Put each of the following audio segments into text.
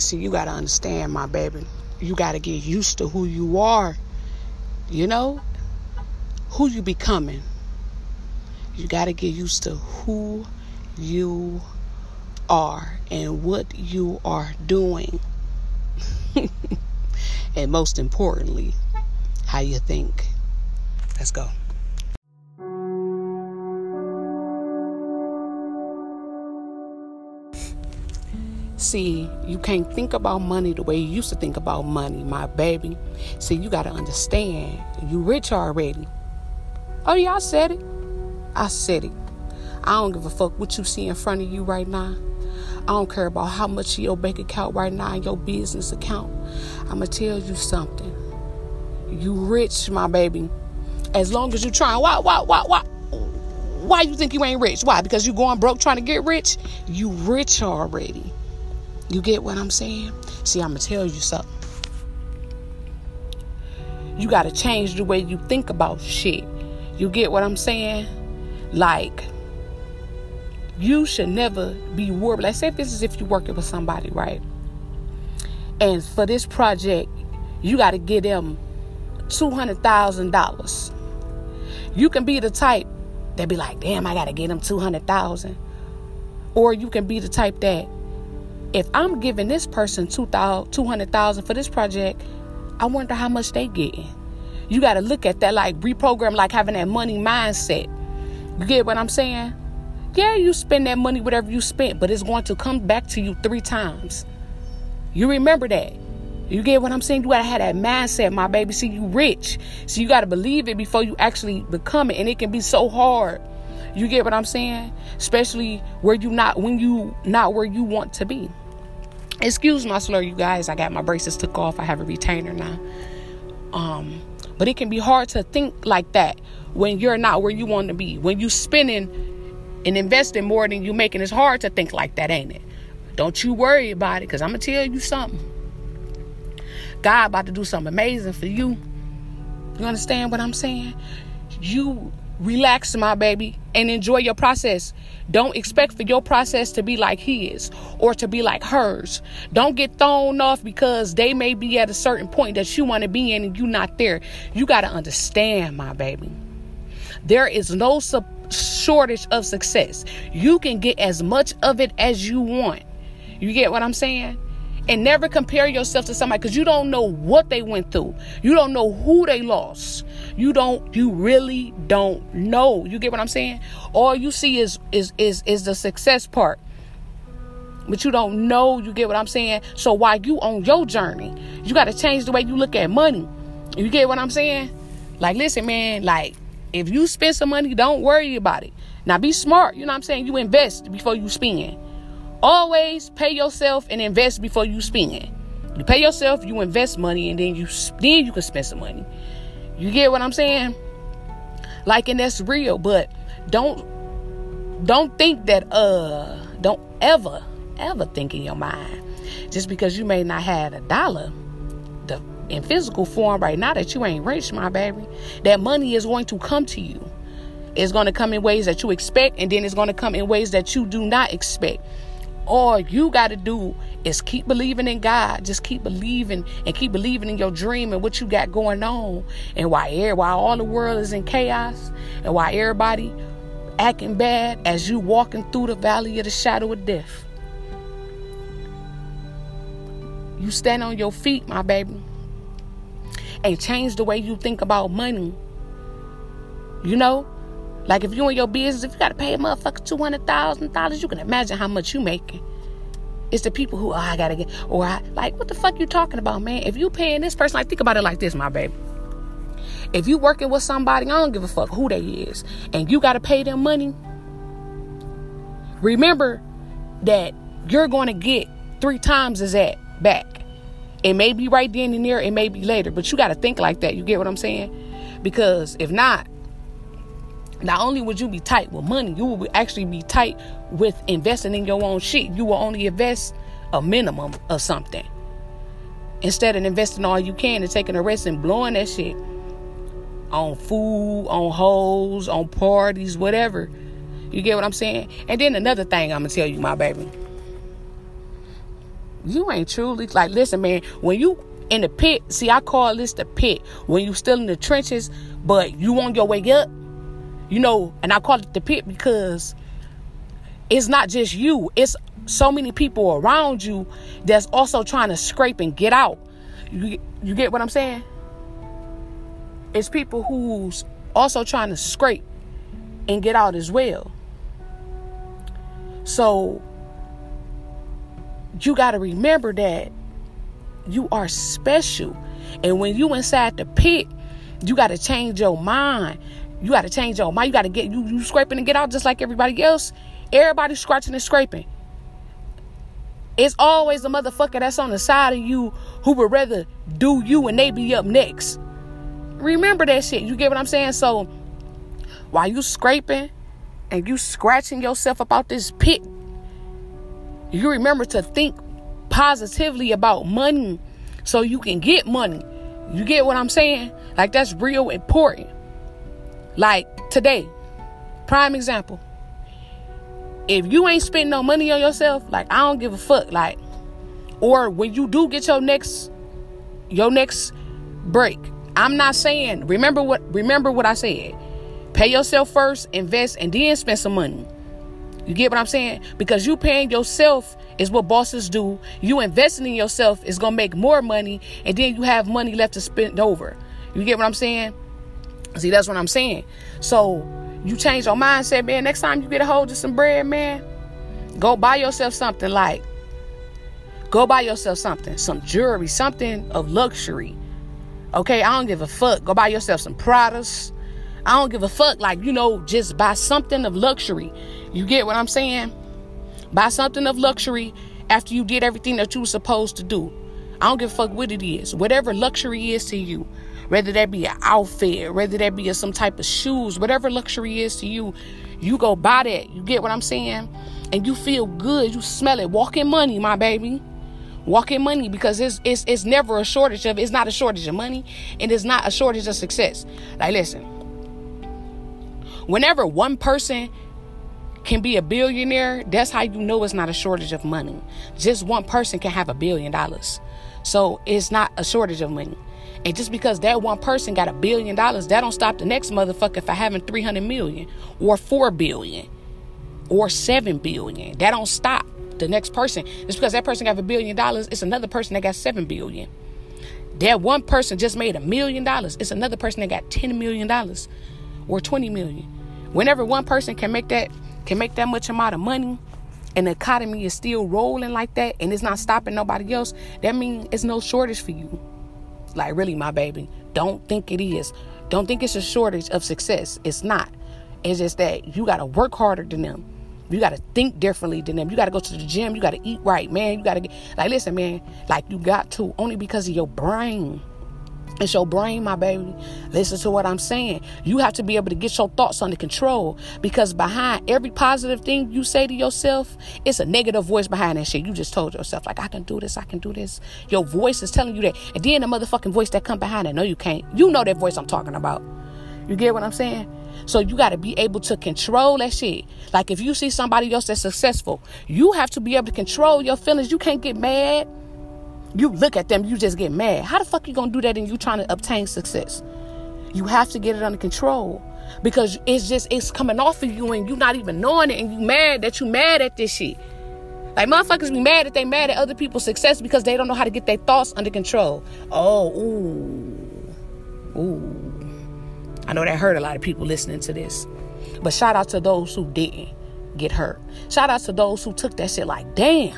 See, you got to understand, my baby. You got to get used to who you are. You know? Who you becoming. You got to get used to who you are and what you are doing. and most importantly, how you think. Let's go. See, you can't think about money the way you used to think about money, my baby. See, you got to understand, you rich already. Oh, yeah, I said it. I said it. I don't give a fuck what you see in front of you right now. I don't care about how much your bank account right now your business account. I'ma tell you something. You rich, my baby. As long as you trying. Why, why, why, why? Why you think you ain't rich? Why? Because you going broke trying to get rich? You rich already. You get what I'm saying? See, I'ma tell you something. You gotta change the way you think about shit. You get what I'm saying? Like, you should never be worried. Let's say this is if you're working with somebody, right? And for this project, you got to give them $200,000. You can be the type that be like, damn, I got to get them 200000 Or you can be the type that, if I'm giving this person 200000 for this project, I wonder how much they getting. You got to look at that like reprogram, like having that money mindset. You get what I'm saying? Yeah, you spend that money, whatever you spent, but it's going to come back to you three times. You remember that. You get what I'm saying? You gotta have that mindset, my baby. See, you rich. So you gotta believe it before you actually become it. And it can be so hard. You get what I'm saying? Especially where you not when you not where you want to be. Excuse my slur, you guys. I got my braces took off. I have a retainer now. Um, but it can be hard to think like that when you're not where you want to be. When you spending and investing more than you making, it's hard to think like that, ain't it? Don't you worry about it, because I'm to tell you something. God about to do something amazing for you. You understand what I'm saying? You relax, my baby, and enjoy your process. Don't expect for your process to be like his or to be like hers. Don't get thrown off because they may be at a certain point that you want to be in and you're not there. You got to understand, my baby. There is no support shortage of success. You can get as much of it as you want. You get what I'm saying? And never compare yourself to somebody because you don't know what they went through. You don't know who they lost. You don't you really don't know. You get what I'm saying? All you see is is is is the success part. But you don't know, you get what I'm saying? So while you on your journey, you got to change the way you look at money. You get what I'm saying? Like listen, man, like if you spend some money, don't worry about it. Now be smart. You know what I'm saying? You invest before you spend. Always pay yourself and invest before you spend. You pay yourself, you invest money, and then you then you can spend some money. You get what I'm saying? Like, and that's real. But don't don't think that uh don't ever ever think in your mind just because you may not have a dollar the in physical form right now that you ain't rich, my baby. That money is going to come to you. It's going to come in ways that you expect, and then it's going to come in ways that you do not expect. All you got to do is keep believing in God. Just keep believing and keep believing in your dream and what you got going on. And while, while all the world is in chaos and why everybody acting bad as you walking through the valley of the shadow of death, you stand on your feet, my baby and change the way you think about money. You know? Like if you in your business, if you gotta pay a motherfucker two hundred thousand dollars, you can imagine how much you making. It's the people who oh, I gotta get or I like what the fuck you talking about, man? If you paying this person, like think about it like this, my baby. If you working with somebody, I don't give a fuck who they is, and you gotta pay them money. Remember that you're gonna get three times as that back. It may be right then and there, it may be later, but you got to think like that. You get what I'm saying? Because if not, not only would you be tight with money, you will actually be tight with investing in your own shit. You will only invest a minimum of something instead of investing all you can and taking a rest and blowing that shit on food, on hoes, on parties, whatever. You get what I'm saying? And then another thing I'm gonna tell you, my baby. you ain't truly like listen, man. When you in the pit, see, I call this the pit. When you still in the trenches, but you on your way up, you know, and I call it the pit because it's not just you, it's so many people around you that's also trying to scrape and get out. You, you get what I'm saying? It's people who's also trying to scrape and get out as well. So you got to remember that you are special. And when you inside the pit, you got to change your mind. You got to change your mind. You got to get you you scraping and get out just like everybody else. Everybody scratching and scraping. It's always the motherfucker that's on the side of you who would rather do you and they be up next. Remember that shit. You get what I'm saying? So while you scraping and you scratching yourself about this pit, you remember to think positively about money so you can get money. You get what I'm saying? Like that's real important. Like today, prime example. If you ain't spending no money on yourself, like I don't give a fuck. Like, or when you do get your next your next break, I'm not saying remember what remember what I said. Pay yourself first, invest, and then spend some money. You get what I'm saying? Because you paying yourself is what bosses do. You investing in yourself is gonna make more money, and then you have money left to spend over. You get what I'm saying? See, that's what I'm saying. So you change your mindset, man. Next time you get a hold of some bread, man, go buy yourself something like go buy yourself something, some jewelry, something of luxury. Okay, I don't give a fuck. Go buy yourself some products. I don't give a fuck. Like, you know, just buy something of luxury. You get what I'm saying? Buy something of luxury after you did everything that you were supposed to do. I don't give a fuck what it is. Whatever luxury is to you, whether that be an outfit, whether that be a, some type of shoes, whatever luxury is to you, you go buy that. You get what I'm saying? And you feel good. You smell it. Walk in money, my baby. Walk in money because it's it's it's never a shortage of it's not a shortage of money and it's not a shortage of success. Like listen, whenever one person can be a billionaire, that's how you know it's not a shortage of money. Just one person can have a billion dollars. So it's not a shortage of money. And just because that one person got a billion dollars, that don't stop the next motherfucker for having 300 million or 4 billion or 7 billion. That don't stop the next person. Just because that person got a billion dollars, it's another person that got 7 billion. That one person just made a million dollars. It's another person that got 10 million dollars or 20 million. Whenever one person can make that can make that much amount of money and the economy is still rolling like that and it's not stopping nobody else, that means it's no shortage for you. Like, really, my baby, don't think it is. Don't think it's a shortage of success. It's not. It's just that you got to work harder than them. You got to think differently than them. You got to go to the gym. You got to eat right, man. You got to, like, listen, man, like, you got to only because of your brain. It's your brain, my baby. Listen to what I'm saying. You have to be able to get your thoughts under control because behind every positive thing you say to yourself, it's a negative voice behind that shit. You just told yourself, like, I can do this, I can do this. Your voice is telling you that. And then the motherfucking voice that come behind it, no, you can't. You know that voice I'm talking about. You get what I'm saying? So you got to be able to control that shit. Like if you see somebody else that's successful, you have to be able to control your feelings. You can't get mad you look at them, you just get mad. How the fuck you gonna do that and you trying to obtain success? You have to get it under control because it's just it's coming off of you and you not even knowing it and you mad that you mad at this shit. Like motherfuckers be mad that they mad at other people's success because they don't know how to get their thoughts under control. Oh, ooh, ooh. I know that hurt a lot of people listening to this, but shout out to those who didn't get hurt. Shout out to those who took that shit like, damn.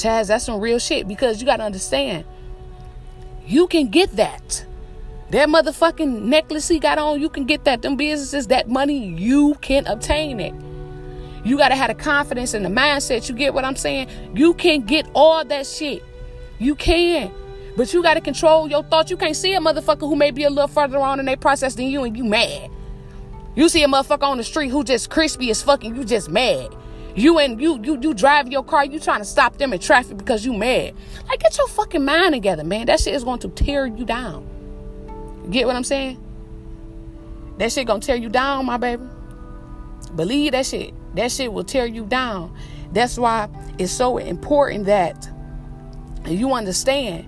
Chazz, that's some real shit because you got to understand, you can get that. That motherfucking necklace he got on, you can get that. Them businesses, that money, you can obtain it. You got to have the confidence and the mindset. You get what I'm saying? You can get all that shit. You can. But you got to control your thoughts. You can't see a motherfucker who may be a little further on in their process than you and you mad. You see a motherfucker on the street who just crispy as fucking, you just mad. You and you you you drive your car, you trying to stop them in traffic because you mad. Like get your fucking mind together, man. That shit is going to tear you down. get what I'm saying? That shit gonna tear you down, my baby. Believe that shit. That shit will tear you down. That's why it's so important that you understand,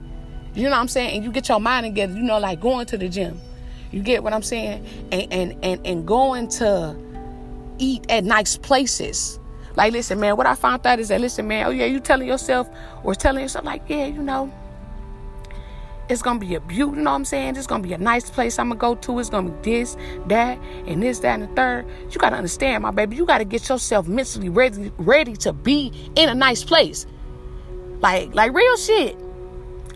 you know what I'm saying, and you get your mind together, you know, like going to the gym. You get what I'm saying? And and and, and going to eat at nice places. Like, listen, man, what I found out is that, listen, man, oh yeah, you telling yourself or telling yourself, like, yeah, you know, it's gonna be a beauty, you know what I'm saying? It's gonna be a nice place I'm gonna go to. It's gonna be this, that, and this, that, and the third. You gotta understand, my baby. You gotta get yourself mentally ready, ready to be in a nice place. Like, like real shit.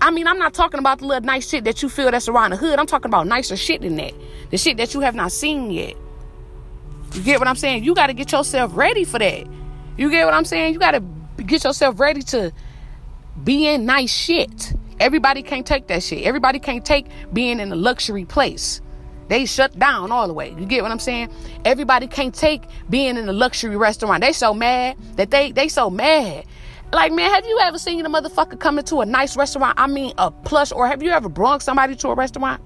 I mean, I'm not talking about the little nice shit that you feel that's around the hood. I'm talking about nicer shit than that. The shit that you have not seen yet. You get what I'm saying? You got to get yourself ready for that. You get what I'm saying? You got to get yourself ready to be in nice shit. Everybody can't take that shit. Everybody can't take being in a luxury place. They shut down all the way. You get what I'm saying? Everybody can't take being in a luxury restaurant. They so mad that they they so mad like, man, have you ever seen a motherfucker come into a nice restaurant? I mean, a plush, or have you ever brought somebody to a restaurant?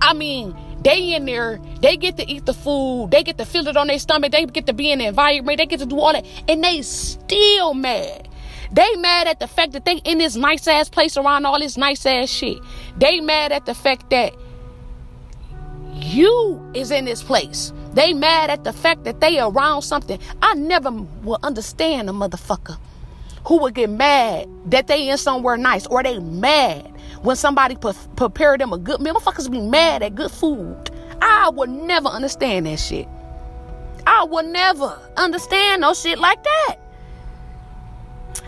I mean, they in there, they get to eat the food, they get to feel it on their stomach, they get to be in the environment, they get to do all that, and they still mad. They mad at the fact that they in this nice ass place around all this nice ass shit. They mad at the fact that you is in this place. They mad at the fact that they around something. I never will understand a motherfucker who would get mad that they in somewhere nice or they mad when somebody pre- prepare them a good meal. Motherfuckers be mad at good food. I would never understand that shit. I would never understand no shit like that.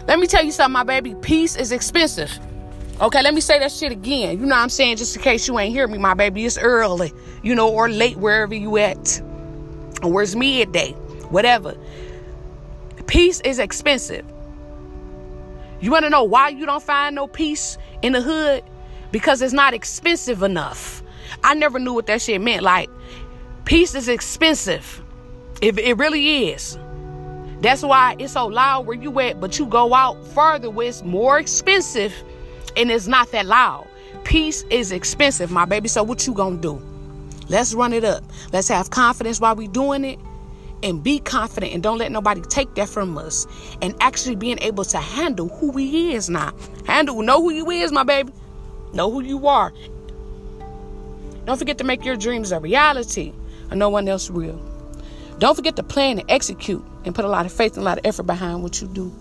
Let me tell you something, my baby. Peace is expensive. Okay, let me say that shit again. You know what I'm saying? Just in case you ain't hear me, my baby. It's early, you know, or late, wherever you at. Or where's midday, whatever. Peace is expensive. You want to know why you don't find no peace in the hood? Because it's not expensive enough. I never knew what that shit meant. Like, peace is expensive. If it really is. That's why it's so loud where you at, but you go out further where it's more expensive and it's not that loud. Peace is expensive, my baby. So what you gonna do? Let's run it up. Let's have confidence while we doing it and be confident and don't let nobody take that from us and actually being able to handle who we is now. Handle know who you is my baby. Know who you are. Don't forget to make your dreams a reality and no one else will. Don't forget to plan and execute and put a lot of faith and a lot of effort behind what you do